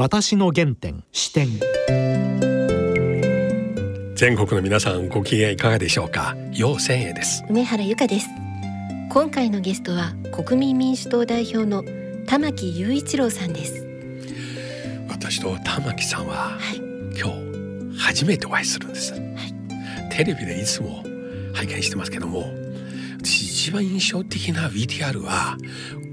私の原点視点。全国の皆さんご機嫌いかがでしょうか？陽千恵です。梅原由香です。今回のゲストは国民民主党代表の玉木雄一郎さんです。私と玉木さんは、はい。今日初めてお会いするんです、い。テレビでいつも拝見してますけども私一番印象的な VTR は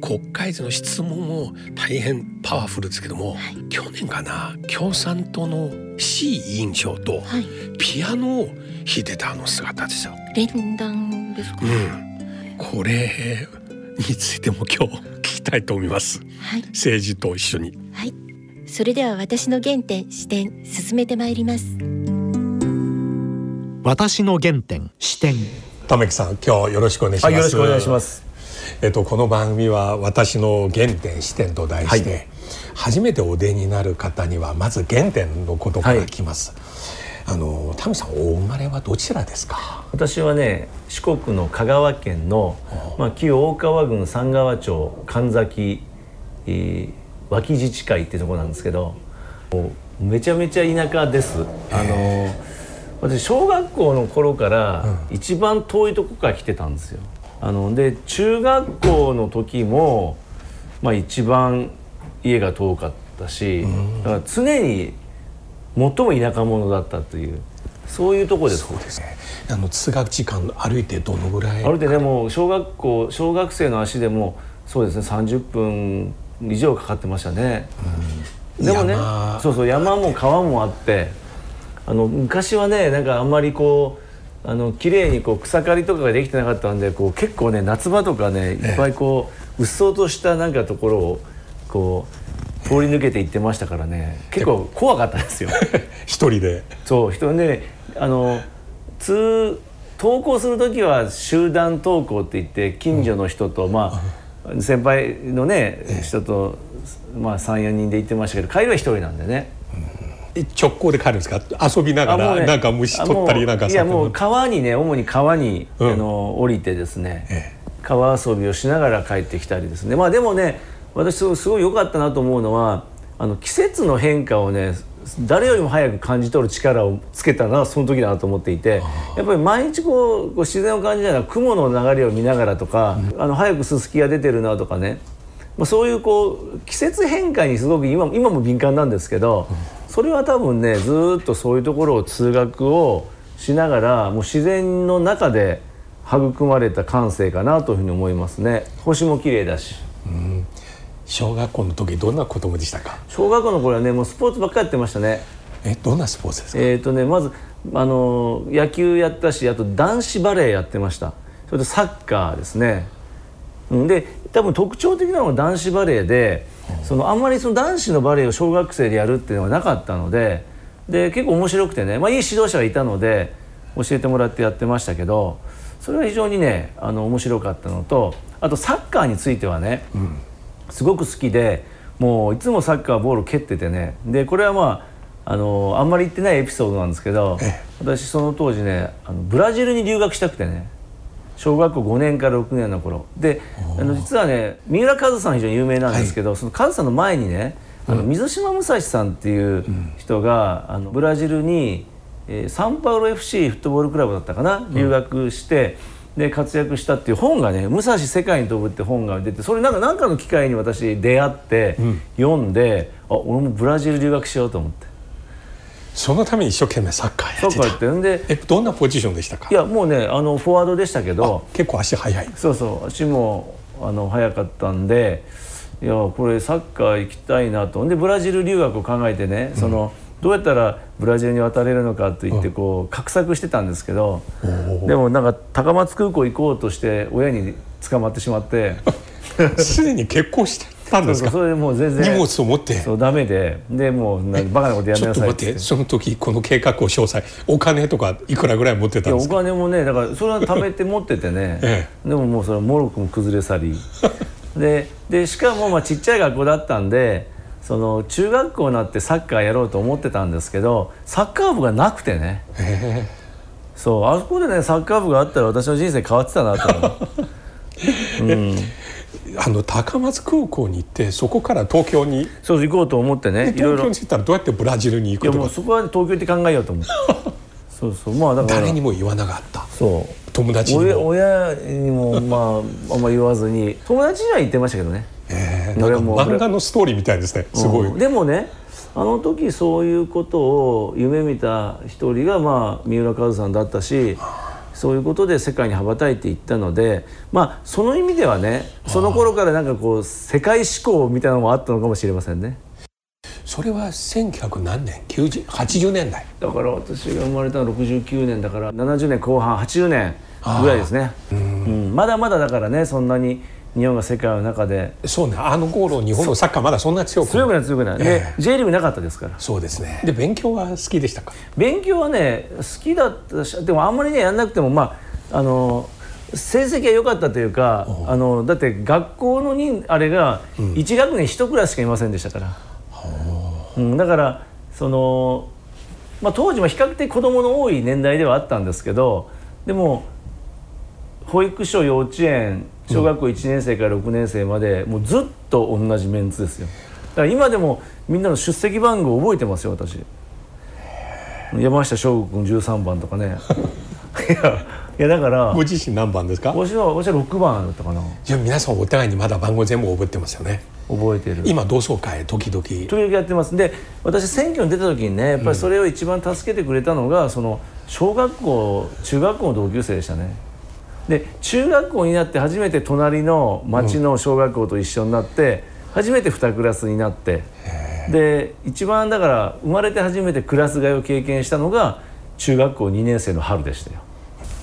国会での質問も大変パワフルですけども、はい。去年かな共産党の C 委員長とはい。ピアノを弾いてたあの姿ですよ。連弾ですか、うん、これについても今日 聞きたいと思います。はい。政治と一緒に。はい。それでは私の原点視点進めてまいります。私の原点視点玉木さん、今日よろしくお願いします。はい、よろしくお願いしま。す。えっとこの番組は私の原点視点と題して、はい初めてお出になる方にはまず原点のことから来ます。あの玉木さんお生まれはどちらですか？私はね、四国の香川県の、まあ、旧大川郡三川町神崎、えー脇自治会っていうところなんですけど、めちゃめちゃ田舎です。あの私小学校の頃から一番遠いとこから来てたんですよ。あので中学校の時もまあ一番家が遠かったし、だから常に最も田舎者だったというそういうとこです。そうですね。あの通学時間歩いてどのぐらい？ある程度もう小学校小学生の足でもそうですね30分以上かかってましたね、でもね山そうそう山も川もあってあの昔はねなんかあんまりこうあの綺麗にこう草刈りとかができてなかったんでこう結構ね夏場とかねいっぱいこう、うっそうとしたなんかところをこう通り抜けていってましたからね。結構怖かったですよ。一人で。そう人ねあの通登校する時は集団登校って言って近所の人と、まあ先輩のね、人と、まあ、34人で行ってましたけど帰りは一人なんでね直行で帰るんですか？遊びながら、ねなんか虫取ったりなんかいやもうさ川にね主に川に、うん。あの降りてですね、え川遊びをしながら帰ってきたりですね。まあでもね私すごい良かったなと思うのはあの季節の変化をね誰よりも早く感じ取る力をつけたのはその時だなと思っていてやっぱり毎日こう自然を感じながら雲の流れを見ながらとか、あの早くすすきが出てるなとかね、まあ、そういうこう季節変化にすごく今今も敏感なんですけど、それは多分ねずーっとそういうところを通学をしながらもう自然の中で育まれた感性かなというふうに思いますね。星も綺麗だし。小学校の時どんな子供でしたか？小学校の頃はねもうスポーツばっかりやってましたね。え、どんなスポーツですか？えっ、とねまずあの野球やったしあと男子バレーやってました。それとサッカーですね。うん。で多分特徴的なのは男子バレーでそのあんまりその男子のバレーを小学生でやるっていうのがなかったのでで結構面白くてね、まあ、いい指導者がいたので教えてもらってやってましたけどそれは非常にねあの面白かったのとあとサッカーについてはね、すごく好きでもういつもサッカーボール蹴っててねでこれはまああのあんまり言ってないエピソードなんですけど、え。私その当時ねあのブラジルに留学したくてね小学校5年から6年の頃。であの実はね三浦和さん非常に有名なんですけど、その和さんの前にねあの水島武蔵さんっていう人が、あのブラジルに、えーサンパウロ FC フットボールクラブだったかな？留学して、で活躍したっていう本がね「武蔵世界に飛ぶ」って本が出てそれなんか何かの機会に私出会って読んで、あ俺もブラジル留学しようと思ってそのために一生懸命サッカーやってた。サッカーやってんでえ、どんなポジションでしたか？い。やもうねあのフォワードでしたけど。結構足速い。そうそう。足もあの速かったんでいやこれサッカー行きたいなと。でブラジル留学を考えてね、そのどうやったらブラジルに渡れるのかと言ってこう画策してたんですけど、でもなんか高松空港行こうとして親に捕まってしまって。すでに結婚してたんですか？それでもう全然。荷物を持って。そうダメで。でもうなバカなことやめちょなっと待って、さいって。その時この計画を詳細、お金とかいくらぐらい持ってたんですか？金もねだからそれは貯めて持っててね、えでももうそれはもろくも崩れ去り。ででしかもまあちっちゃい学校だったんでその中学校になってサッカーやろうと思ってたんですけどサッカー部がなくてね。そうあそこでねサッカー部があったら私の人生変わってたなと うん、あの高松空港に行ってそこから東京にそう行こうと思ってね東京に着いたらどうやってブラジルに行くとか。やもうそこは東京行って考えようと思って そうそうまあだから。誰にも言わなかった。そう。友達に親も、親にもまあ あんま言わずに友達には言ってましたけどね。えー、なんか俺も漫画のストーリーみたいですね。すごい、うんでもねあの時そういうことを夢見た一人がまあ三浦和さんだったしそういうことで世界に羽ばたいていったのでまあその意味ではねその頃からなんかこう世界志向みたいなのもあったのかもしれませんね。それは1900何年90 80年代。だから私が生まれたの69年だから70年後半80年ぐらいですね。うん。まだまだだからねそんなに日本が世界の中でそうねあの頃日本のサッカーまだそんな強く強くない強くない、でえ。J リーグなかったですから。そうですね。で勉強は好きでしたか？勉強はね好きだったしでもあんまりねやんなくてもまああの成績は良かったというかあのだって学校のにあれが1学年1クラスしかいませんでしたから、うん、だからその、まあ、当時も比較的子供の多い年代ではあったんですけどでも保育所幼稚園小学校1年生から6年生まで、もうずっと同じメンツですよ。だから今でもみんなの出席番号覚えてますよ私。山下翔吾君13番とかね。いやいやだからご自身何番ですか？私は私は6番だったかな。じゃあ皆さんお互いにまだ番号全部覚えてますよね。覚えてる。今同窓会時々。時々やってます。で私選挙に出た時にねやっぱりそれを一番助けてくれたのが、その小学校中学校の同級生でしたねで中学校になって初めて隣の町の小学校と一緒になって、初めて2クラスになってで一番だから生まれて初めてクラス替えを経験したのが中学校2年生の春でしたよ。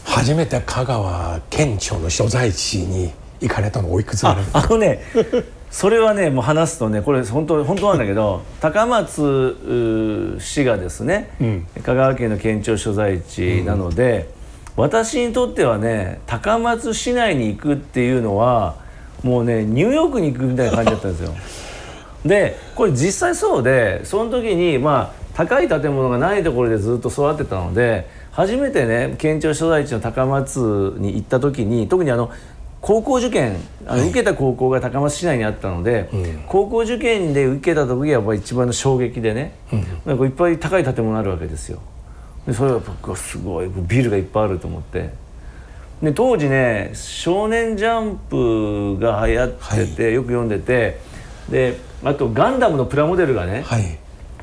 初めて香川県庁の所在地に行かれたのおいくつあのねそれはねもう話すとねこれ本当本当なんだけど高松う市がですね、ん。香川県の県庁所在地なので、私にとってはね高松市内に行くっていうのはもうねニューヨークに行くみたいな感じだったんですよ。でこれ実際そうでその時にまあ高い建物がないところでずっと育ってたので初めてね県庁所在地の高松に行った時に特にあの高校受験あの受けた高校が高松市内にあったので、高校受験で受けた時がやっぱり一番の衝撃でね、なんかいっぱい高い建物あるわけですよ。でそれは僕はすごい。ビルがいっぱいあると思って。で当時ね「少年ジャンプ」が流行ってて、よく読んでて。であとガンダムのプラモデルがね、はい。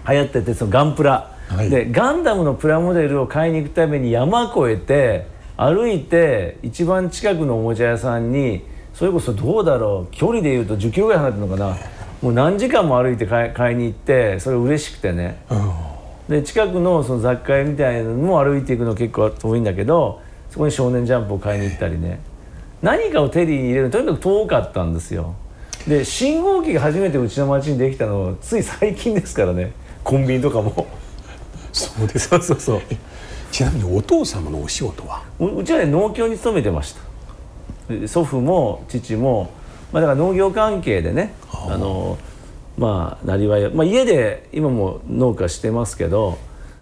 流行っててそのガンプラ、はい。でガンダムのプラモデルを買いに行くために山越えて歩いて一番近くのおもちゃ屋さんにそれこそどうだろう距離でいうと10キロぐらい離れてるのかな。もう何時間も歩いて買い買いに行ってそれ嬉しくてねで近くのその雑貨屋みたいなのも歩いていくの結構遠いんだけどそこに「少年ジャンプ」を買いに行ったりね。何かを手に入れるのとにかく遠かったんですよ。で信号機が初めてうちの町にできたのはつい最近ですからね。コンビニとかも。そうです。そうそうそう。ちなみにお父様のお仕事は？ううちはね農協に勤めてました。で祖父も父も、まあ、だから農業関係でねあのまあなりわいを、まあ、家で今も農家してますけど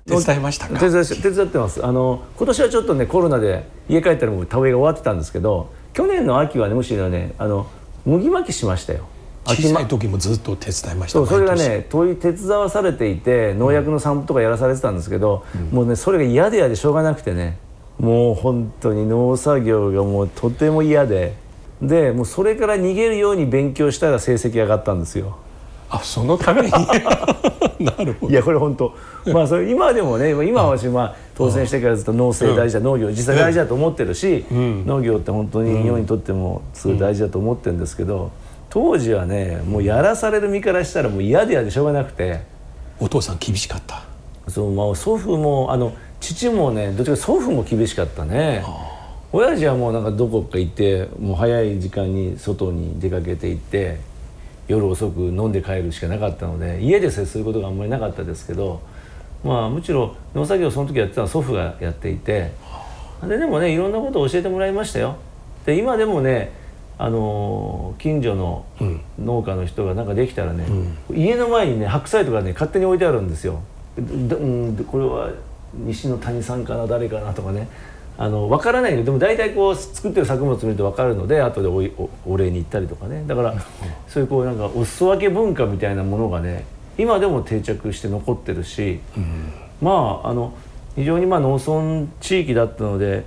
手伝いましたか？手伝手伝ってます。あの今年はちょっとねコロナで家帰ったらもう田植えが終わってたんですけど去年の秋はねむしろねあの麦巻きしましたよ。小さい時もずっと手伝いました。そうそれがね問い手伝わされていて農薬の散布とかやらされてたんですけど、もうねそれが嫌で嫌でしょうがなくてねもう本当に農作業がもうとても嫌で。でもうそれから逃げるように勉強したら成績上がったんですよ。あそのために？なるほど。いやこれ本当。まあそれ今でもね今は私まあ当選してからずっと農政大事だ、農業実際大事だと思ってるし、農業って本当に日本にとってもすごい大事だと思ってるんですけど、当時はねもうやらされる身からしたらもう嫌で嫌でしょうがなくて。お父さん厳しかった。そう、まあ、祖父もあの父もねどっちか祖父も厳しかったね。親父はもうなんかどこか行ってもう早い時間に外に出かけて行って夜遅く飲んで帰るしかなかったので家で接することがあんまりなかったですけどまあむしろ農作業をその時やってたのは祖父がやっていてででもねいろんなことを教えてもらいましたよ。で今でもねあのー近所の農家の人がなんかできたらね、家の前にね白菜とかね勝手に置いてあるんですよ。でうんでこれは西の谷さんかな誰かなとかねあの分からないけどでも大体こう作ってる作物見ると分かるので後でおいおお礼に行ったりとかね。だからそういうこうなんかお裾分け文化みたいなものがね今でも定着して残ってるし、まああの非常にまあ農村地域だったので、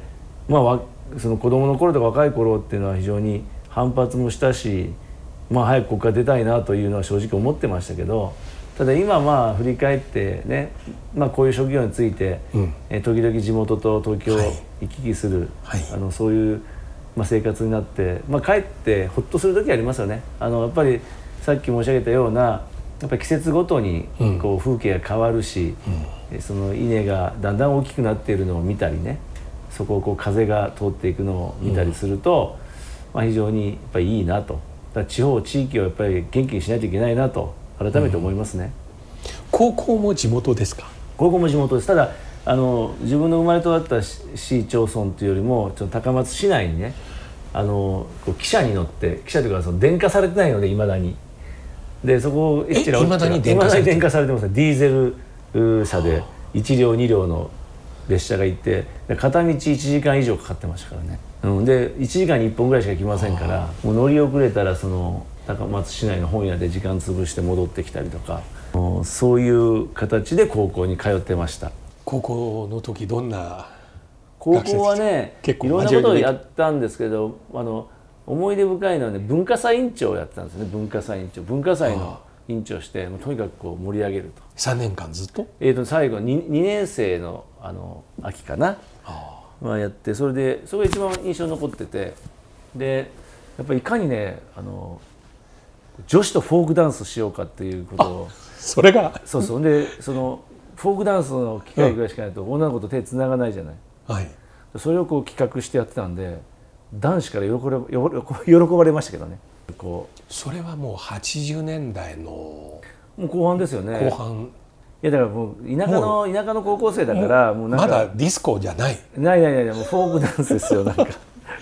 まあ、わその子供の頃とか若い頃っていうのは非常に反発もしたし、まあ、早くここから出たいなというのは正直思ってましたけどただ今まあ振り返ってね、まあ、こういう職業について、うん。えー時々地元と東京をはい。行き来する、はい。あのそういう、まあ、生活になって、まあ、帰ってほっとする時ありますよね。あのやっぱりさっき申し上げたようなやっぱり季節ごとにうん。こう風景が変わるし、えその稲がだんだん大きくなっているのを見たりねそこをこう風が通っていくのを見たりすると、まあ、非常にやっぱりいいなと。だ地方地域をやっぱり元気にしないといけないなと改めて思いますね。高校も地元ですか？高校も地元です。ただあの自分の生まれ育った市市町村というよりもちょっと高松市内にねあのこう汽車に乗って汽車というかその電化されてないのでいまだに。でそこをええちらおちら未だに電化されてる？未だに電化されてますね。ディーゼルう車で1両2両の列車が行ってで片道1時間以上かかってましたからね、うん、で1時間に1本ぐらいしか来ませんからもう乗り遅れたらその高松市内の本屋で時間潰して戻ってきたりとか。うんそういう形で高校に通ってました。高校の時どんな高校はね結構いろんなことをやったんですけどあの思い出深いのはね文化祭委員長をやってたんですね。文化祭委員長。文化祭の委員長をしてもうとにかくこう盛り上げると,、3年間ずっと？えー、と最後 2, 2年生のあの秋かな、まあ、やってそれでそれが一番印象に残ってて。でやっぱりいかにねあの女子とフォークダンスしようかっていうことをそれが？そうそう。でそのフォークダンスの機会ぐらいしかない。と女の子と手つながないじゃない。はい。それをこう企画してやってたんで男子から喜ば喜喜ばれましたけどね。こそれはもう80年代のうもう後半ですよね。後半、いやだからもう田舎の田舎の高校生だからもうなんか。まだディスコじゃないないないないもうフォークダンスですよなんか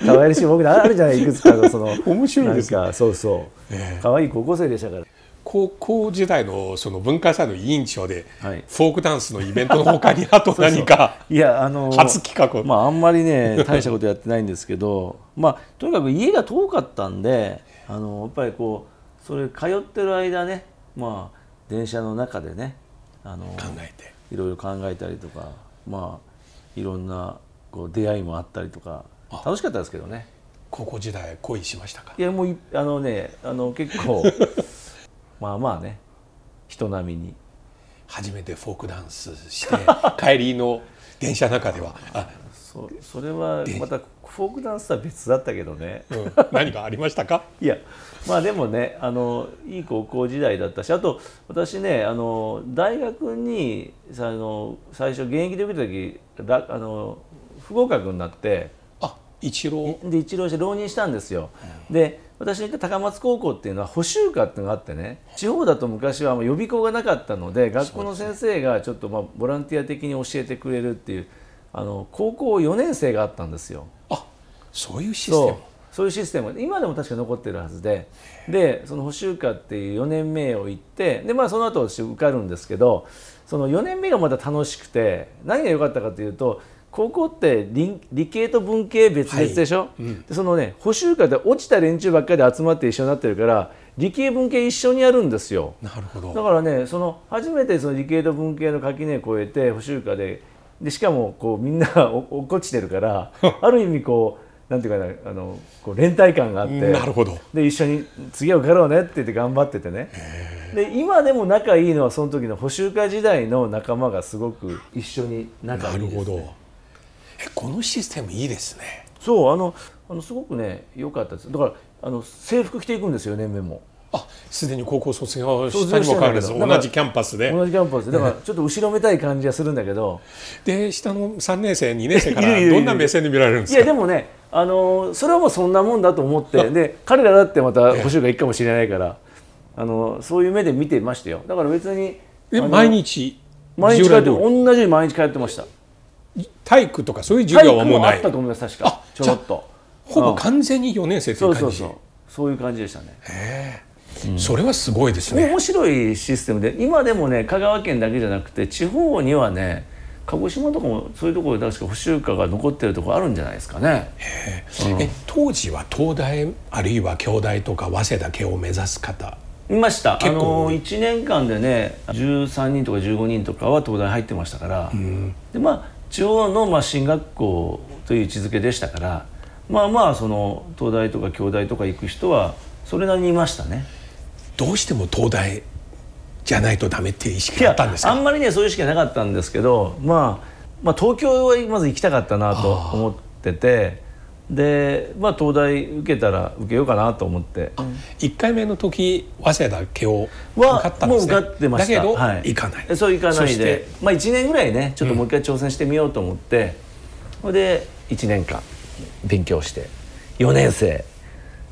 可愛らしいフォークダンスあるじゃないいくつかのその 面白いですかそうそう、ええ。可愛い高校生でしたから。高校時代のその文化祭の委員長で、はい。フォークダンスのイベントのほかにあと何かいやあの初企画。まああんまりね大したことやってないんですけど まあとにかく家が遠かったんであのやっぱりこうそれ通ってる間ねまあ電車の中でねあの考えて。いろいろ考えたりとかまあいろんなこう出会いもあったりとかあ楽しかったですけどね。高校時代恋しましたか？いやもういあのねあの結構 まあまあね。人並みに。初めてフォークダンスして帰りの電車の中では。あ、そそれはまたフォークダンスとは別だったけどね。うん、何かありましたか？いやまあでもねあのいい高校時代だったしあと私ねあの大学にさあの最初現役で受けた時らあの不合格になってあ一郎。で一浪して浪人したんですよ。で私の行った高松高校っていうのは補修科っていうのがあってね地方だと昔はもう予備校がなかったので学校の先生がちょっとまあボランティア的に教えてくれるっていうあの高校4年生があったんですよ。あそういうシステム。そう。いうシステム。が今でも確か残ってるはずで。でその補修科っていう4年目を行ってでまあその後私受かるんですけどその4年目がまた楽しくて何が良かったかというと高校って理理系と文系別々でしょ、でそのね補修科で落ちた連中ばっかりで集まって一緒になってるから理系文系一緒にやるんですよ。なるほど。だからねその初めてその理系と文系の垣根を越えて補修科ででしかもこうみんな お落っこちてるから ある意味こうなんていうかなあのこう連帯感があってなるほど。で一緒に次は受かろうねって言って頑張っててね。で今でも仲いいのはその時の補修科時代の仲間がすごく一緒に仲ないるいです、ね、ほど。えこのシステムいいですね。そうあのあのすごくね良かったです。だからあの制服着ていくんですよ年目も。あすでに高校卒業したにもかかわらず同じキャンパスで。同じキャンパスで。だからちょっと後ろめたい感じがするんだけど。で下の3年生2年生から どんな目線で見られるんですか？いやでもねあのそれはもうそんなもんだと思ってで 彼らだってまた補習が行くかもしれないからあのそういう目で見てましたよ。だから別に毎日毎日帰って同じ毎日帰ってました体育とかそういう授業はもうない。あったと思います確か。あちょろっと。ほぼうん。完全に4年生という感じ。そうそうそう。そういう感じでしたね。それはすごいですね。面白いシステムで今でもね香川県だけじゃなくて地方にはね鹿児島とかもそういうところで確か補修科が残ってるところあるんじゃないですかね。え当時は東大あるいは京大とか早稲田系を目指す方？いました。あ結構の1年間でね13人とか15人とかは東大入ってましたから、でまあ地方のまあ進学校という位置づけでしたからまあまあその東大とか京大とか行く人はそれなりにいましたね。どうしても東大じゃないとダメっていう意識あったんですか？あんまりねそういう意識はなかったんですけど、まあ、まあ東京はまず行きたかったなと思っててで、まあ、東大受けたら受けようかなと思って。1回目の時早稲田慶応受はかったんですね。もう受かってました。だけど、はい。行かない。そう行かないで。まあ1年ぐらいねちょっともう一回挑戦してみようと思って、それで1年間勉強して。4年生。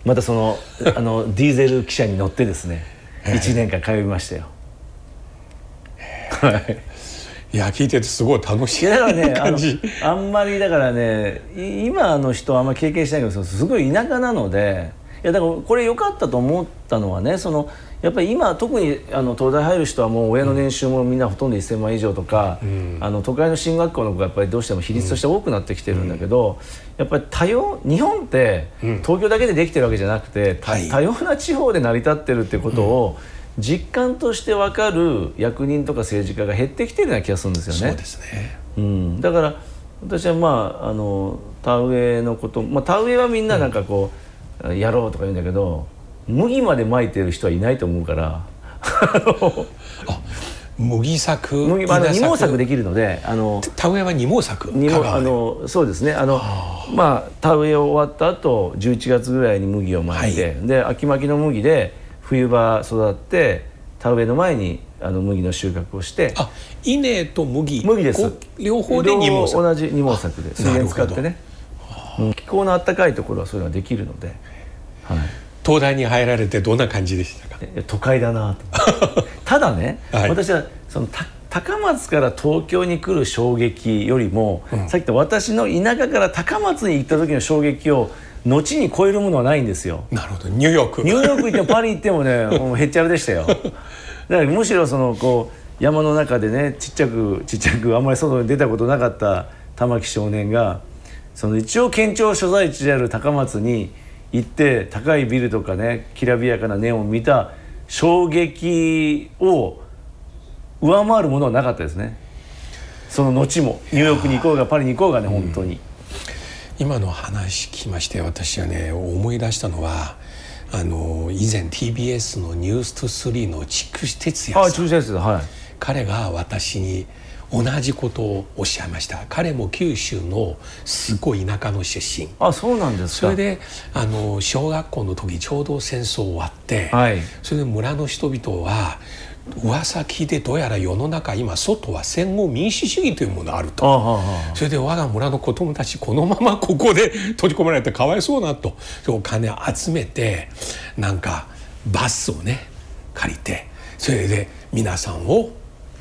またその あのディーゼル汽車に乗ってですね1年間通いましたよ。はいいや聞いててすごい楽しいだからね感じあんまりだからねい今の人はあんまり経験してないけどすごい田舎なのでいやだからこれ良かったと思ったのはねそのやっぱり今特にあの東大入る人はもう親の年収もみんなほとんど1,000万以上とか、あの都会の進学校の子がやっぱりどうしても比率として多くなってきてるんだけど、やっぱり多様日本って東京だけでできてるわけじゃなくて、たはい。多様な地方で成り立ってるってことを、実感として分かる役人とか政治家が減ってきてるような気がするんですよね。そうですね。うん、だから私はまああの田植えのこと、まあ、田植えはみんななんかこう、やろうとか言うんだけど麦までまいてる人はいないと思うから。あの麦作麦まあ二毛作できるのであの田植えは二毛作二毛あのそうですね。あのまあ田植え終わった後11月ぐらいに麦をまいて、で秋巻きの麦で冬場育って田植えの前にあの麦の収穫をしてあ稲と麦。麦です。両方で二毛作。同じ二毛作で水源使ってね、うん気候の暖かいところはそういうのができるので、はい、東大に入られてどんな感じでしたか？え都会だなと。ただね、はい。私はそのた高松から東京に来る衝撃よりも、さっき言った私の田舎から高松に行った時の衝撃を後に超えるものはないんですよ。なるほど。ニューヨーク。ニューヨーク行ってもパリ行ってもね もうへっちゃらでしたよ。だからむしろそのこう山の中でねちっちゃくちっちゃくあんまり外に出たことなかった玉木少年がその一応県庁所在地である高松に行って高いビルとかねきらびやかなネオンを見た衝撃を上回るものはなかったですね。その後も。ニューヨークに行こうがパリに行こうがね本当に。今の話聞きまして私はね思い出したのはあの以前 TBS の「ニュース2 3の筑紫哲あ也さんはい。彼が私に同じことをおっしゃいました。彼も九州のすごい田舎の出身。あそうなんですか。それであの小学校の時ちょうど戦争終わって、はい。それで村の人々は噂聞いてどうやら世の中今外は戦後民主主義というものがあると。それで我が村の子供たちこのままここで閉じ込められてかわいそうなと。でお金集めてなんかバスをね借りて。それで皆さんを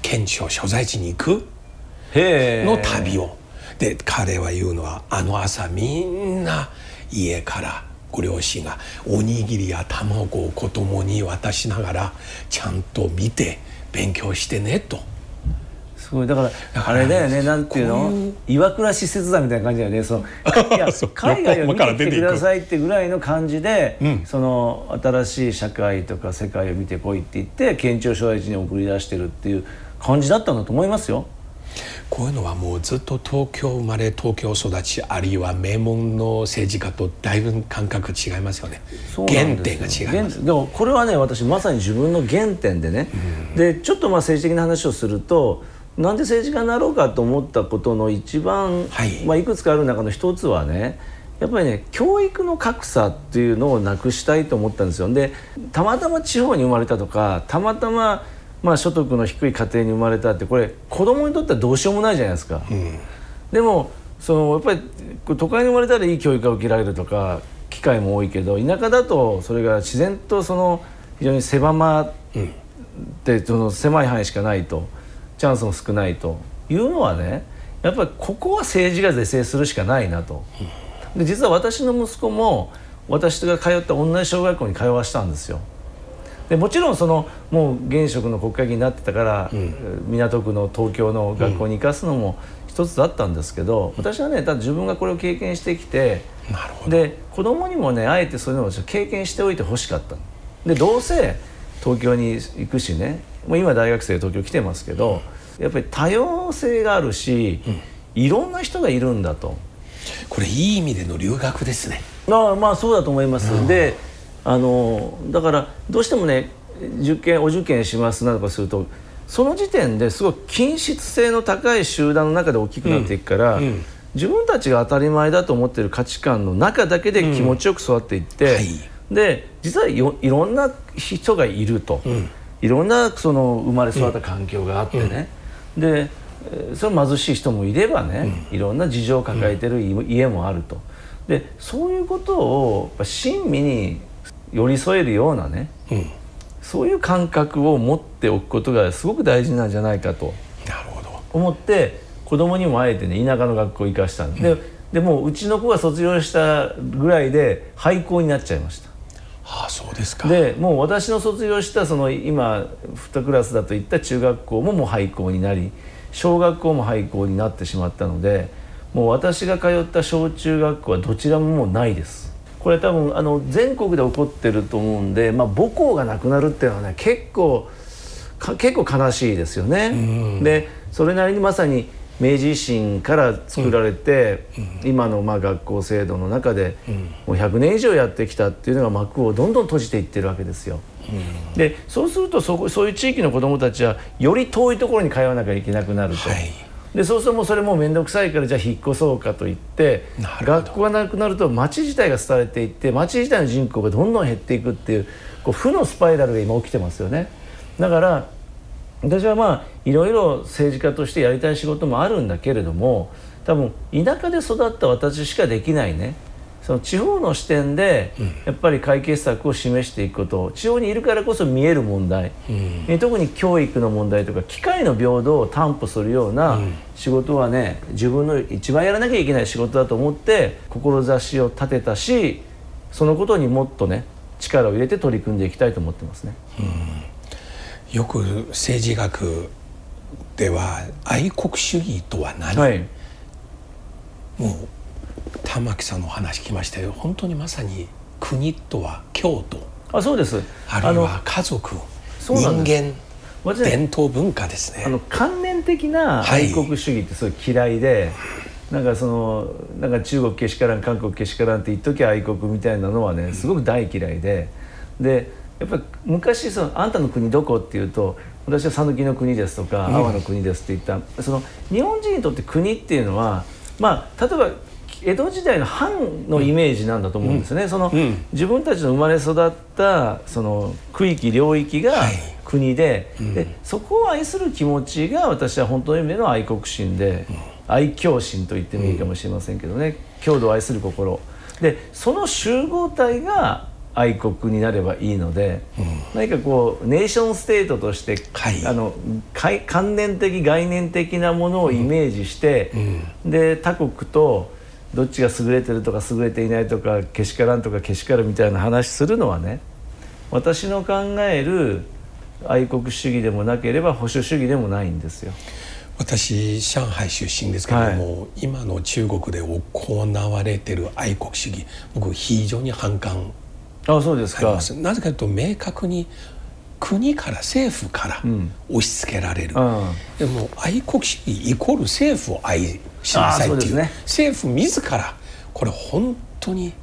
県庁所在地に行く。の旅を。で彼は言うのはあの朝みんな家からご両親がおにぎりや卵を子供に渡しながらちゃんと見て勉強してねと。すごいだからあれだよねなんていうの？岩倉使節団みたいな感じだよねその。海外を見てきてくださいってぐらいの感じで、うん。その新しい社会とか世界を見てこいって言って県庁所在地に送り出してるっていう感じだったんだと思いますよ。こういうのはもうずっと東京生まれ東京育ちあるいは名門の政治家とだいぶ感覚違いますよね。原点が違います。原でもこれはね私まさに自分の原点でね、でちょっとまあ政治的な話をするとなんで政治家になろうかと思ったことの一番、はいい。まあ、いくつかある中の一つはねやっぱりね教育の格差っていうのをなくしたいと思ったんですよ。でたまたま地方に生まれたとかたまたままあ所得の低い家庭に生まれたってこれ子供にとってはどうしようもないじゃないですか。でもそのやっぱり都会に生まれたらいい教育が受けられるとか機会も多いけど田舎だとそれが自然とその非常に狭まってその狭い範囲しかないとチャンスも少ないというのはねやっぱりここは政治が是正するしかないなと。で実は私の息子も私が通った同じ小学校に通わしたんですよ。でもちろんそのもう現職の国会議員になってたから、港区の東京の学校に行かすのも一つだったんですけど、私はねただ自分がこれを経験してきてなるほど。で子供にもねあえてそういうのを経験しておいてほしかったの。でどうせ東京に行くしねもう今大学生で東京来てますけど、やっぱり多様性があるし、いろんな人がいるんだと。これいい意味での留学ですね。ああまあそうだと思います、であのだからどうしてもね受験お受験しますなどかするとその時点ですごい均質性の高い集団の中で大きくなっていくから、うん自分たちが当たり前だと思ってる価値観の中だけで気持ちよく育っていって、はい。で実はよいろんな人がいると、いろんなその生まれ育った環境があってね、でえーそれは貧しい人もいればね、いろんな事情を抱えてる家家もあると。でそういうことを親身に寄り添えるようなねうん。そういう感覚を持っておくことがすごく大事なんじゃないかと。思って子供にもあえてね田舎の学校行かしたんで,、でもううちの子が卒業したぐらいで廃校になっちゃいました。ああそうですか。でもう私の卒業したその今2クラスだといった中学校ももう廃校になり小学校も廃校になってしまったのでもう私が通った小中学校はどちらももうないですこれ多分あの全国で起こってると思うんで、まあ、母校がなくなるっていうのはね結構か結構悲しいですよね。でそれなりにまさに明治維新から作られて、今のまあ学校制度の中で、もう100年以上やってきたっていうのが幕をどんどん閉じていってるわけですよ。でそうするとそこそういう地域の子どもたちはより遠いところに通わなきゃいけなくなると。はいでそうするともうそれもう面倒くさいからじゃあ引っ越そうかといって学校がなくなると町自体が廃れていって町自体の人口がどんどん減っていくっていうこう負のスパイラルが今起きてますよね。だから私はまあいろいろ政治家としてやりたい仕事もあるんだけれども多分田舎で育った私しかできないねその地方の視点でやっぱり解決策を示していくこと地方にいるからこそ見える問題、え特に教育の問題とか機会の平等を担保するような仕事はね自分の一番やらなきゃいけない仕事だと思って志を立てたしそのことにもっとね力を入れて取り組んでいきたいと思ってますね。よく政治学では愛国主義とは何、はい。もう玉木さんのお話聞きましたよ。本当にまさに国とは京都。あそうです。あるいは家族そうなんで人間。伝統文化ですね。あの観念的なはい。愛国主義ってすごい嫌いで、なんかそのなんか中国けしからん韓国けしからんって言っときゃ愛国みたいなのはねすごく大嫌いで。でやっぱり昔その「あんたの国どこ?」って言うと私は讃岐の国ですとか阿波の国ですって言った、その日本人にとって国っていうのはまあ例えば江戸時代の藩のイメージなんだと思うんですね、その、うん。自分たちの生まれ育ったその区域領域がはい。国で,、でそこを愛する気持ちが私は本当の意味での愛国心で、愛嬌心と言ってもいいかもしれませんけどね、郷土を愛する心。でその集合体が愛国になればいいので、何かこうネーションステートとして、はい。あの観念的概念的なものをイメージして、で他国とどっちが優れてるとか優れていないとかけしからんとかけしからんみたいな話するのはね私の考える愛国主義でもなければ保守主義でもないんですよ。私上海出身ですけれども、今の中国で行われてる愛国主義僕非常に反感あそうですか。なぜかというと明確に国から政府からん。押し付けられる、うん。でも愛国主義イコール政府を愛しなさいっていう。ね。政府自らこれ本当に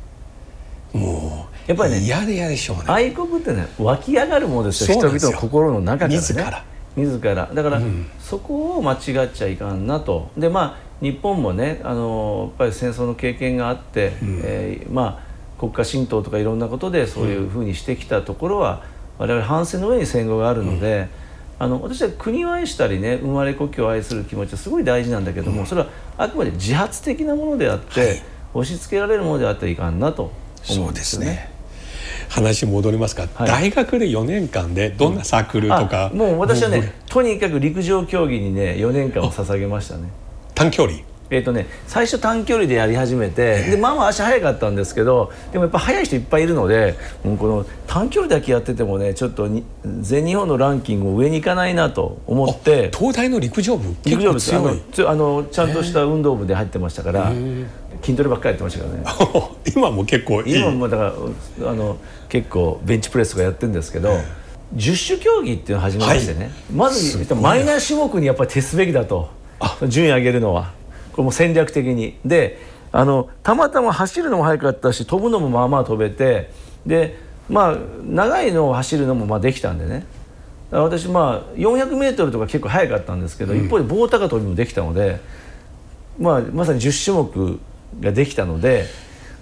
もうやっぱりね嫌で嫌でしょうね。愛国ってね湧き上がるものですよ人々の心の中からね。自ら。自ら。だから、そこを間違っちゃいかんなと。でまあ日本もねあのやっぱり戦争の経験があって、えーまあ国家神道とかいろんなことでそういうふうにしてきたところは、我々反省の上に戦後があるので、あの私は国を愛したりね生まれ故郷を愛する気持ちはすごい大事なんだけども、それはあくまで自発的なものであって、はい。押し付けられるものであってはいかんなと思そううんでですよね。すね。話戻りますか、はい。大学で4年間でどんなサークルとか、あもう私はねとにかく陸上競技にね4年間を捧げましたね。短距離？えーとね、最初短距離でやり始めてでまあまあ足速かったんですけどでもやっぱ速い人いっぱいいるのでもうこの短距離だけやっててもねちょっとに全日本のランキング上に行かないなと思って東大の陸上部？結陸上部強い。あのちゃんとした運動部で入ってましたから筋トレばっかりやってましたからね。今も結構いい。今もだからあの結構ベンチプレスとかやってるんですけど、十種競技っていうのを始めましてね、まずマイナー種目にやっぱり徹すべきだと。順位上げるのはこれも戦略的に。であのたまたま走るのも速かったし飛ぶのもまあまあ飛べてでまあ長いのを走るのもまあできたんでね。私まあ 400m とか結構速かったんですけど、一方で棒高跳びもできたので、まあ、まさに10種目ができたので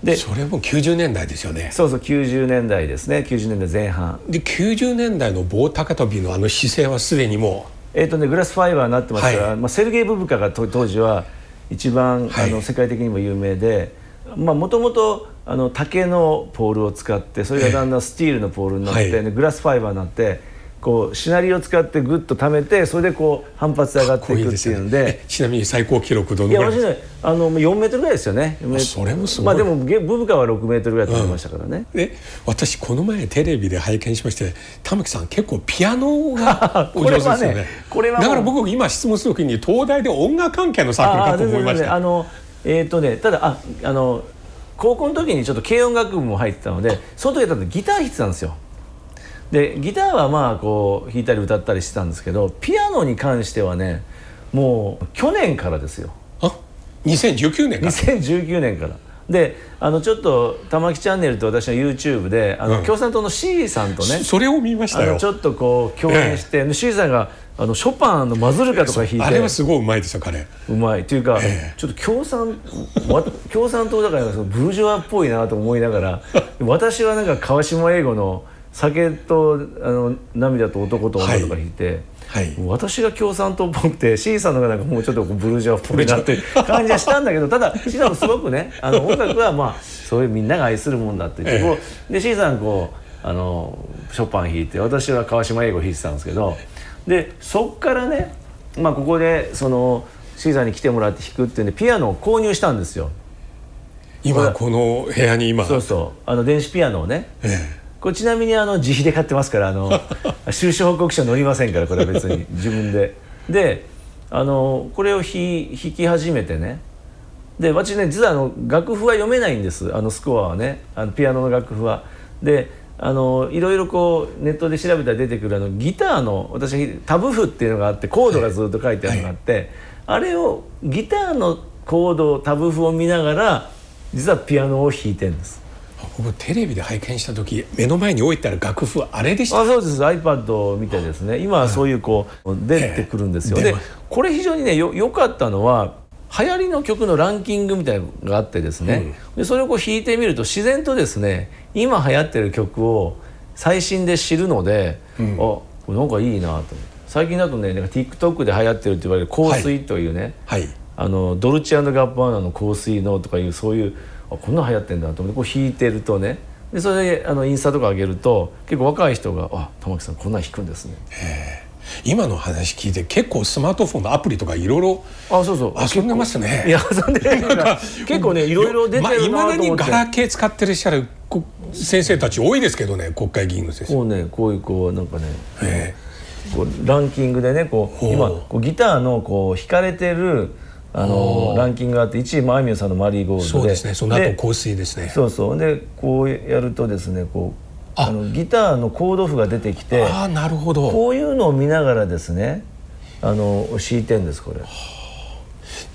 でそれも90年代ですよね。そうそう90年代ですね。90年代前半。で90年代の棒高跳びのあの姿勢はすでにもえーとね、グラスファイバーになってますから、はい。まあ、セルゲイ・ブブカがと当時は一番、はい。あの世界的にも有名でもともとあの竹のポールを使ってそれがだんだんスチールのポールになって、はい。ねグラスファイバーになってこうシナリオを使ってグッと溜めてそれでこう反発で上がっていくっていうので。え ちなみに最高記録どのいやぐらい？私ねあの4メートルぐらいですよね。4メートルそれもすごい。まあでもゲブブカは6メートルぐらい飛びましたからね、で私この前テレビで拝見しまして玉木さん結構ピアノが お上手ですよね。これはねこれはもうだから僕今質問する時に東大で音楽関係のサークルかと思いました。あのえっ、とねただああの高校の時にちょっと軽音楽部も入ってたのでその時はギター弾いてたんですよでギターはまあこう弾いたり歌ったりしてたんですけどピアノに関してはねもう去年からですよ。あ2019年か2019年から。であのちょっと「玉木チャンネル」と私の YouTube であの、うん。共産党の C さんとねそれを見ましたよ。ちょっとこう共演して、で C さんがあのショパンのマズルカとか弾いて。あれはすごいうまいですよ彼。うまい。というか、ええ。ちょっと共産わ共産党だからそのブルジョワっぽいなと思いながら私はなんか川島英語の「酒とあの涙と男と女」とか弾いて。はい。私が共産党っぽくて C さんのがなんかもうちょっとブルジョワっぽいなっていう感じはしたんだけどただ C さんもすごくねあの音楽はまあそういうみんなが愛するもんだって言って、ええで C さんこうあのショパン弾いて私は川島英語弾いてたんですけどでそっからね、まあ、ここでその C さんに来てもらって弾くっていうんでピアノを購入したんですよ。今この部屋に今。そうそう。あの電子ピアノをね。えこれちなみにあの自費で買ってますからあの 収支報告書載りませんからこれは別に。自分で。であのこれを弾弾き始めてね。で私ね実はあの楽譜は読めないんです。あのスコアはね。あのピアノの楽譜は。であのいろいろこうネットで調べたら出てくるあのギターの私タブ譜っていうのがあってコードがずっと書いてあるのがあって、あれをギターのコードタブ譜を見ながら実はピアノを弾いてるんです。僕テレビで拝見した時目の前に置いてある楽譜はあれでした。あそうです。iPad を見てですね。今はそういうこう出てくるんですよ、でこれ非常にねよ良かったのは流行りの曲のランキングみたいなのがあってですね、でそれをこう弾いてみると自然とですね今流行ってる曲を最新で知るので、あこれなんかいいなと。最近だとねなんか TikTok で流行ってるって言われる「香水」というね、はい。あのドルチアンドガッバーナの香水のとかいうそういうあこんなん流行ってんだと思ってこう弾いてるとねでそれであのインスタとか上げると結構若い人が「あ玉木さんこんなん弾くんですね」今の話聞いて結構スマートフォンのアプリとかいろいろあそうそう。遊んでますね。いや遊んで結構ねいろいろ出てるなといまだに思って、ガラケー使ってらっしゃるこ先生たち多いですけどね国会議員の先生。こうねこういうこうなんかねえ。こうランキングでねこう。今こうギターのこう弾かれてるあのランキングがあって1位もあいみょんさんの「マリーゴールドで」そうですね。その後香水ですね。そうそう。でこうやるとですねこうあ。あのギターのコード譜が出てきてああなるほど。こういうのを見ながらですねあの敷いてんですこれ。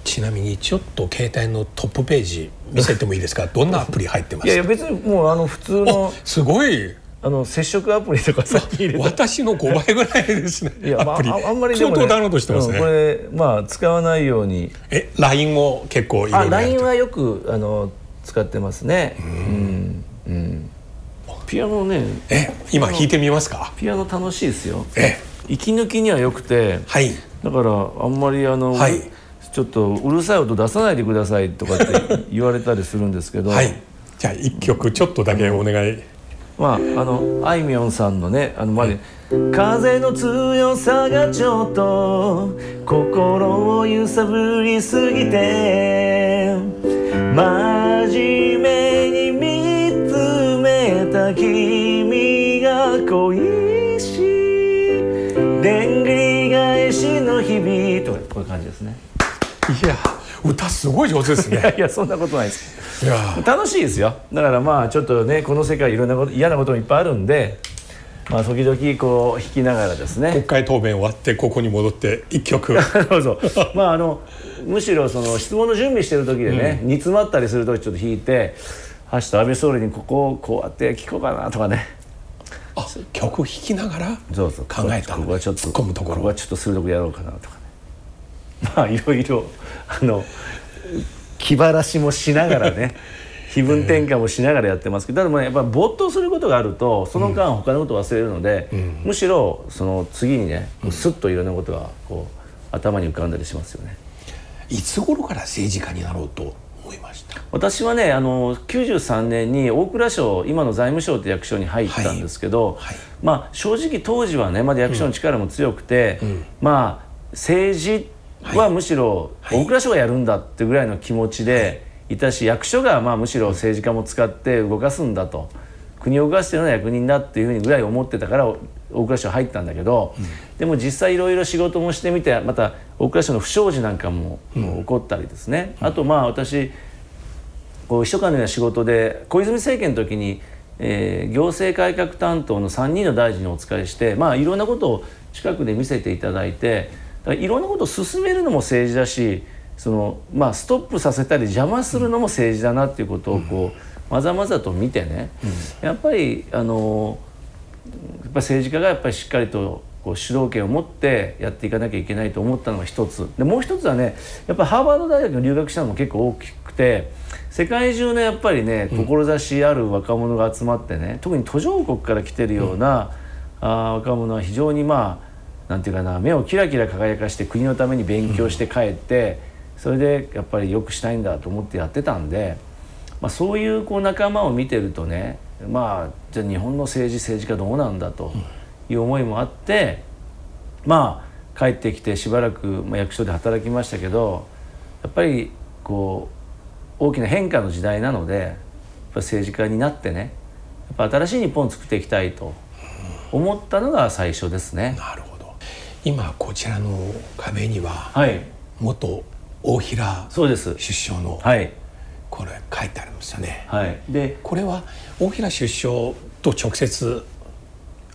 ちなみにちょっと携帯のトップページ見せてもいいですか？どんなアプリ入ってますいや別にもうあの普通のすごいあの接触アプリとかさっき入れた。私の5倍ぐらいですね。いや、まあ、アプリ。ああんまりでも、ね、相当ダウンロードしてますね、うんこれまあ使わないように。え LINE を結構いろあいろやって LINE はよくあの使ってますね。うんうん。ピアノね。え今弾いてみますか？ピアノ楽しいですよ。え。息抜きにはよくて。はい。だからあんまりあの、はい。ちょっとうるさい音出さないでくださいとかって言われたりするんですけど、はい。じゃあ一曲ちょっとだけお願いまああのあいみょんさんのねあのまで、風の強さがちょっと心を揺さぶりすぎて真面目に見つめた君が恋しいでんぐり返しの日々とかこういう感じですね。いや。歌すごい上手ですいやねいやそんなことないです。いや。楽しいですよ。だからまあちょっとねこの世界いろんなこと嫌なこともいっぱいあるんでまあ時々こう弾きながらですね。国会答弁終わってここに戻って一曲。そうそう。まああのむしろその質問の準備してる時でね、煮詰まったりする時ちょっと弾いて「はしと安倍総理にここをこうやって聞こうかな」とかね。あ曲弾きながらそうそう。考えたのここはちょっと突っ込むところ。ここはちょっと鋭くやろうかなとかね。まあいろいろあの気晴らしもしながらね 気分転換もしながらやってますけどただまあやっぱり没頭することがあるとその間他のことを忘れるので、むしろその次にねスッといろんなことがこう頭に浮かんだりしますよね。いつ頃から政治家になろうと思いました？私はねあの93年に大蔵省今の財務省って役所に入ったんですけど、はい。はい。まあ正直当時はねまだ役所の力も強くて、まあ政治はむしろはい。大蔵省がやるんだってぐらいの気持ちでい。たし、役所がまあむしろ政治家も使って動かすんだと。国を動かしてるのは役人だっていうふうにぐらい思ってたから大蔵省入ったんだけど、でも実際いろいろ仕事もしてみてまた大蔵省の不祥事なんかも起こったりですね、あとまあ私こう秘書官のような仕事で小泉政権の時に、えー行政改革担当の3人の大臣にお仕えして、まあ、いろんなことを近くで見せていただいてだからいろんなことを進めるのも政治だしその、まあ、ストップさせたり邪魔するのも政治だなっていうことをこう、まざまざと見てね、やっぱりあのやっぱ政治家がやっぱりしっかりとこう主導権を持ってやっていかなきゃいけないと思ったのが一つ。でもう一つはねやっぱハーバード大学に留学したのも結構大きくて世界中のやっぱりね志ある若者が集まってね特に途上国から来てるような、あー若者は非常にまあなんていうかな目をキラキラ輝かして国のために勉強して帰って、それでやっぱり良くしたいんだと思ってやってたんで。まあ、そういうこう仲間を見てるとねまあじゃあ日本の政治政治家どうなんだという思いもあって、まあ帰ってきてしばらく、まあ、役所で働きましたけどやっぱりこう大きな変化の時代なのでやっぱ政治家になってねやっぱ新しい日本を作っていきたいと思ったのが最初ですね。なるほど今こちらの壁にははい。元大平そうです。出生のはい。これ書いてありますよね。はい。でこれは大平出生と直接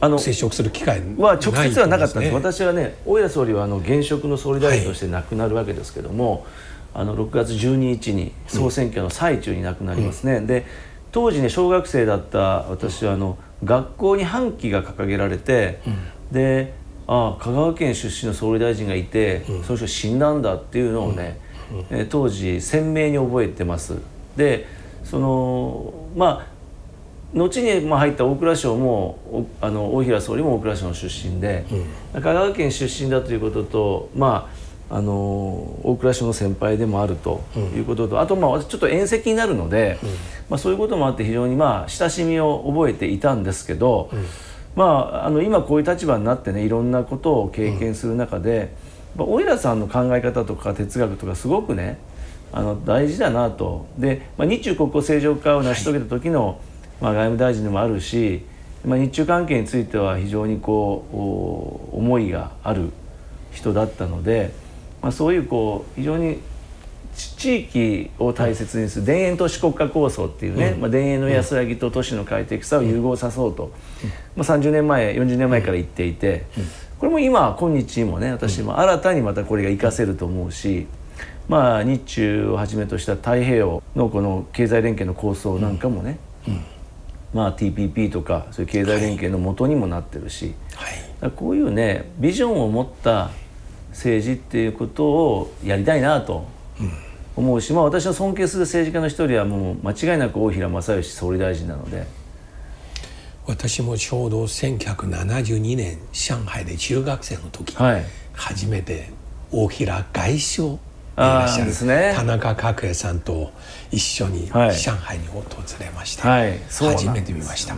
あの接触する機会は直接はなかったんです。ね私はね大谷総理はあの現職の総理大臣として亡くなるわけですけども、あの6月12日に総選挙の最中に亡くなりますね、で当時ね小学生だった私はあの学校に半旗が掲げられて、でああ香川県出身の総理大臣がいて、その人死んだんだっていうのをね、えー当時鮮明に覚えてます。でそのまあ後にまあ入った大蔵省もおあの大平総理も大蔵省の出身で、香川県出身だということとまああの大蔵省の先輩でもあるということと、あとまあ私ちょっと縁石になるので、まあ、そういうこともあって非常にまあ親しみを覚えていたんですけど、まああの今こういう立場になってねいろんなことを経験する中で、やっぱ大平さんの考え方とか哲学とかすごくねあの大事だなと。で、まあ、日中国交正常化を成し遂げた時の、まあ、外務大臣でもあるし、まあ、日中関係については非常にこうお思いがある人だったので、まあ、そういうこう非常にち地域を大切にする田園都市国家構想っていうね、まあ、田園の安らぎと都市の快適さを融合さそうと、まあ、30年前40年前から言っていて、これも今今日にもね私も新たにまたこれが活かせると思うし、まあ、日中をはじめとした太平洋のこの経済連携の構想なんかもね、まあ、TPP とかそういう経済連携の元にもなってるし、はいこういうねビジョンを持った政治っていうことをやりたいなと思うし、まあ、私の尊敬する政治家の一人はもう間違いなく大平正義総理大臣なので。私もちょうど1972年上海で中学生の時、はい。初めて大平外相いあーらっしゃるね。田中角栄さんと一緒にはい。上海に訪れまして、はい初めて見ました、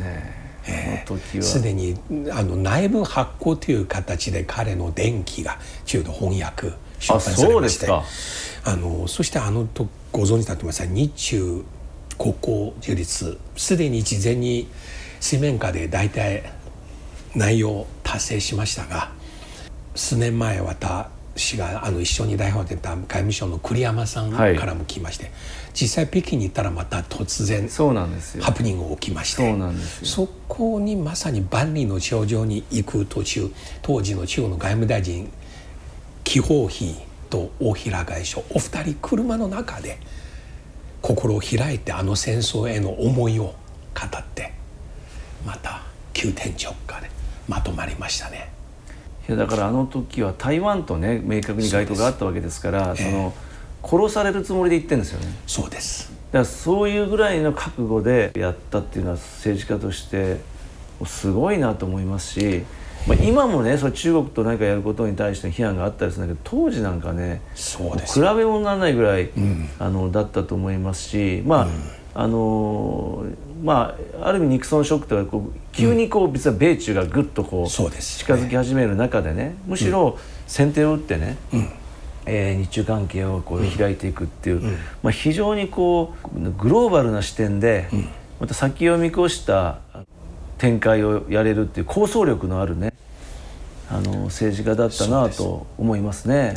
すでにあの内部発行という形で彼の伝記が中途翻訳出版されまして。ああのそしてあのとご存知だと思います。が日中国交樹立。すでに事前に水面下で大体内容達成しましたが数年前私があの一緒に代表出た外務省の栗山さんはいからも来まして、実際北京に行ったらまた突然そうなんですよハプニングが起きまして。そこにまさに万里の長城に行く途中当時の中国の外務大臣紀宝妃と大平外相お二人車の中で心を開いてあの戦争への思いを語ってまた急転直下でまとまりましたね。いやだからあの時は台湾とね明確に該当があったわけですからその殺されるつもりで言ってるんですよね。そうです。だからそういうぐらいの覚悟でやったっていうのは政治家としてすごいなと思いますし、まあ、今もねそれ中国と何かやることに対して批判があったりするんだけど当時なんかねそうです。比べ物にならないぐらい、あのだったと思いますしまあ、あのまあある意味ニクソンショックというかこう急にこう実は米中がぐっとこうそうです近づき始める中でねむしろ先手を打ってね、えー日中関係をこう開いていくっていう、まあ、非常にこうグローバルな視点で、また先を見越した展開をやれるっていう構想力のあるねあの政治家だったなと思いますね。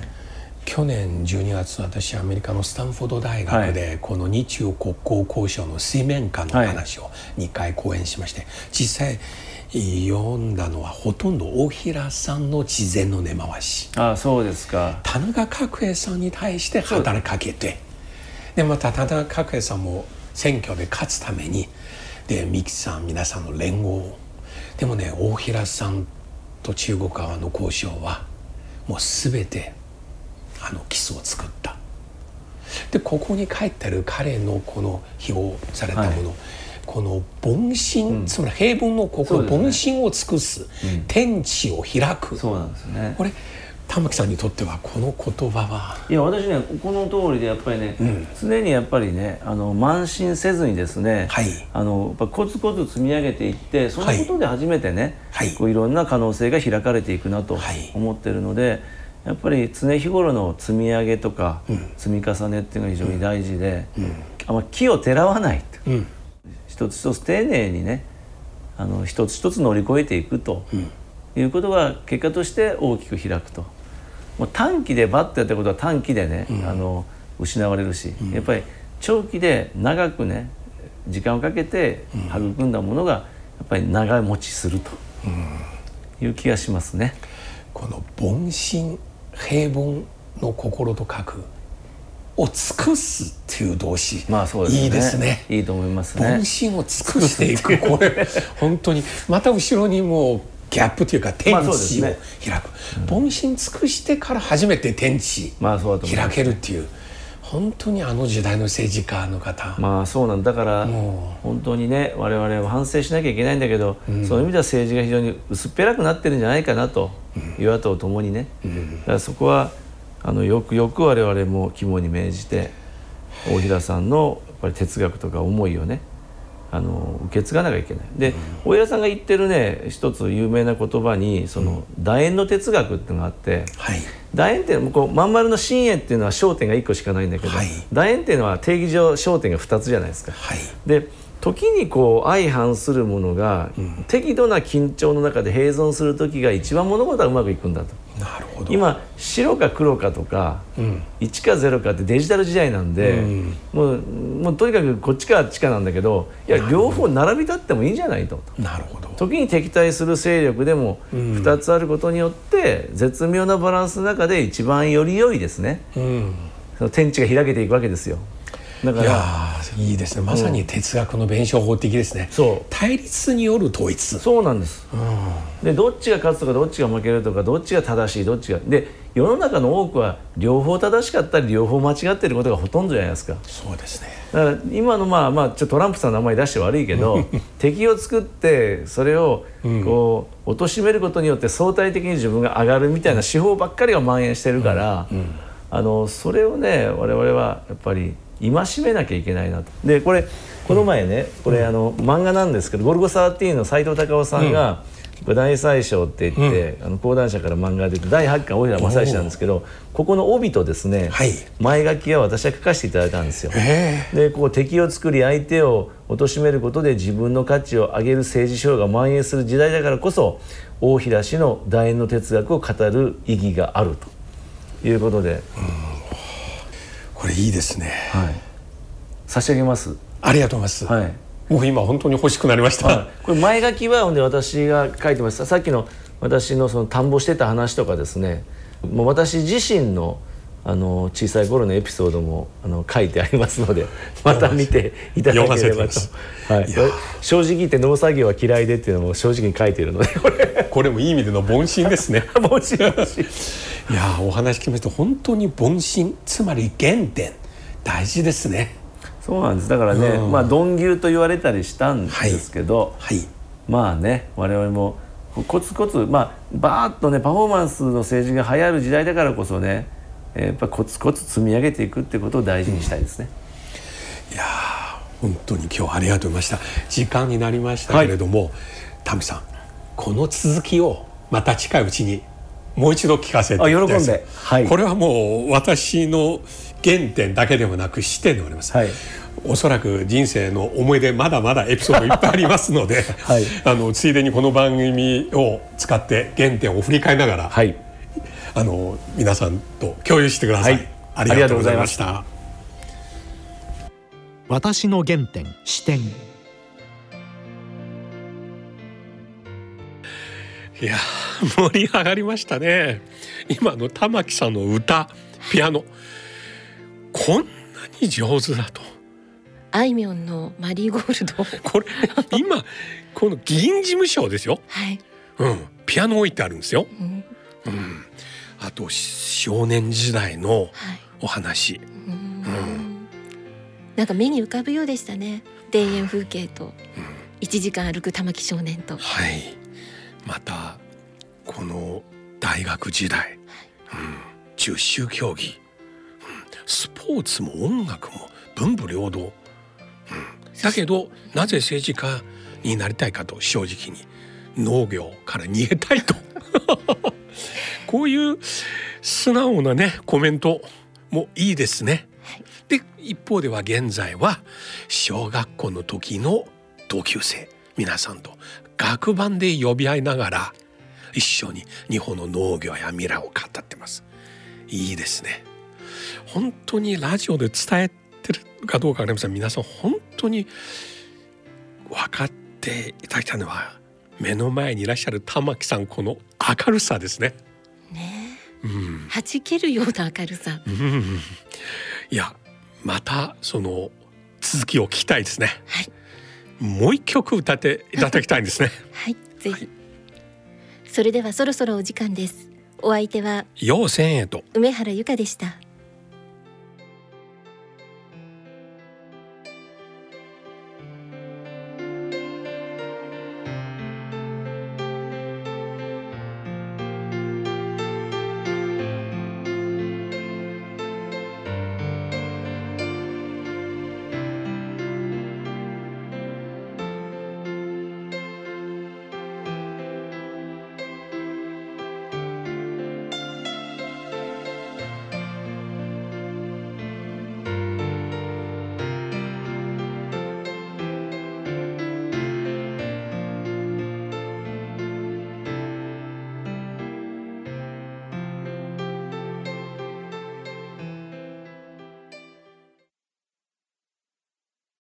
去年12月私アメリカのスタンフォード大学でこの日中国交交渉の水面下の話を2回講演しまして実際読んだのはほとんど大平さんの事前の根回し。ああそうですか。田中角栄さんに対して働きかけて。でまた田中角栄さんも選挙で勝つためにで三木さん皆さんの連合。をでもね大平さんと中国側の交渉はもう全てあの基礎を作った。でここに書いてある彼のこの批評されたもの、はい。この凡心、つまり平凡の心、ね。凡心を尽くす、天地を開く。そうなんですね。これ玉木さんにとってはこの言葉は。いや私ねこの通りでやっぱりね、常にやっぱりねあの慢心せずにですね、はい。あのやっぱコツコツ積み上げていってそのことで初めてね、はい。い、こういろんな可能性が開かれていくなとはい。思ってるので、やっぱり常日頃の積み上げとか、積み重ねっていうのが非常に大事で、あんま木をてらわないと、うん。一つ一つ丁寧にねあの一つ一つ乗り越えていくと、いうことが結果として大きく開くと。もう短期でバッとやったことは短期でね、あの失われるし、やっぱり長期で長くね時間をかけて育んだものがやっぱり長持ちするという気がしますね。この凡心平凡の心と書くを尽くすっていう動詞、まあそうですね。いいですね。いいと思いますね。凡。心を尽くしていく。これ 本当に。また後ろにもうギャップというか天地をね開く、凡心尽くしてから初めて天地開けるっていう。本当にあの時代の政治家の方、まあそうなんだからも本当にね我々は反省しなきゃいけないんだけど、そういう意味では政治が非常に薄っぺらくなってるんじゃないかなと、与野党ともにね、だからそこはあのよくよく我々も肝に銘じて大平さんのやっぱり哲学とか思いをねあの受け継がなきゃいけない。で、大平さんが言ってるね一つ有名な言葉にその楕円の哲学っていうのがあって、はい。楕円っていうのはこうまん丸の真円っていうのは焦点が1個しかないんだけど、はい。楕円っていうのは定義上焦点が2つじゃないですか。はい。で時にこう相反するものが、適度な緊張の中で併存する時が一番物事はうまくいくんだと。なるほど。今白か黒かとか、ん。1か0かってデジタル時代なんで、うん。もうもうとにかくこっちかあっちかなんだけどいや両方並び立ってもいいんじゃないと。なるほど。時に敵対する勢力でも2つあることによって絶妙なバランスの中で一番より良いですね。うん。その天地が開けていくわけですよだかいやいいですね。まさに哲学の弁証法的ですね、そう。対立による統一そうなんです、でどっちが勝つとかどっちが負けるとかどっちが正しいどっちが。で世の中の多くは両方正しかったり両方間違ってることがほとんどじゃないですか。そうですね。だから今のまあまあちょっとトランプさんの名前出して悪いけど敵を作ってそれをこう貶めることによって相対的に自分が上がるみたいな手法ばっかりが蔓延してるから、あのそれをね我々はやっぱり戒めなきゃいけないなと。でこれこの前ねこれあの漫画なんですけど「ゴルゴ13」の斎藤隆夫さんが、大宰相って言って、あの講談社から漫画が出て第8巻大平正義なんですけどここの帯とですね、はい。前書きは私は書かせていただいたんですよ。えでこう敵を作り相手を貶めることで自分の価値を上げる政治手法が蔓延する時代だからこそ大平氏の楕円の哲学を語る意義があるということで、これいいですね。はい、差し上げます。ありがとうございます、はい。僕今本当に欲しくなりました、はい、これ前書きはほんで私が書いてましたさっきの私のその田んぼしてた話とかですね。もう私自身のあの小さい頃のエピソードもあの書いてありますので また見ていただければと。はい。いや、正直言って農作業は嫌いでっていうのも正直に書いているのでこれ。これもいい意味での凡心ですね。もちろんしいやーお話聞きました本当に凡心つまり原点大事ですね。そうなんです。だからね、うん。まあ鈍牛と言われたりしたんですけど、はい。まあね我々もコツコツまあバーッとねパフォーマンスの政治が流行る時代だからこそねえーやっぱコツコツ積み上げていくってことを大事にしたいですね。いやー本当に今日はありがとうございました。時間になりましたけれども、タミさんこの続きをまた近いうちにもう一度聞かせて。あ喜んで。はい。これはもう私の原点だけではなく視点でもあります、はい。おそらく人生の思い出まだまだエピソードいっぱいありますので、はい。あのついでにこの番組を使って原点を振り返りながら、はい。あの皆さんと共有してください、はい。ありがとうございました。私の原点視点いやー盛り上がりましたね。今の玉木さんの歌ピアノ。こんなに上手だと。あいみょんのマリーゴールド。これ今この議員事務所ですよ、はい、うん、ピアノ置いてあるんですよ、うん。うん、あと少年時代のはい。お話。うん。なんか目に浮かぶようでしたね。田園風景と。一時間歩く玉木少年と。はいまたこの大学時代、うん、十種競技、うん、スポーツも音楽も文武両道、うん、だけどなぜ政治家になりたいかと正直に農業から逃げたいと こういう素直なねコメントもいいですね。で一方では現在は小学校の時の同級生皆さんと学番で呼び合いながら一緒に日本の農業や未来を語ってます。いいですね。本当にラジオで伝えてるかどうかわかりません。皆さん本当に分かっていただきたいのは目の前にいらっしゃる玉木さんこの明るさですね。ね。うん。はじけるような明るさ。うん。いやまたその続きを聞きたいですね。はいもう一曲歌っていただきたいんですね。はいぜひ、それではそろそろお時間です。お相手は陽千へと。梅原由香でした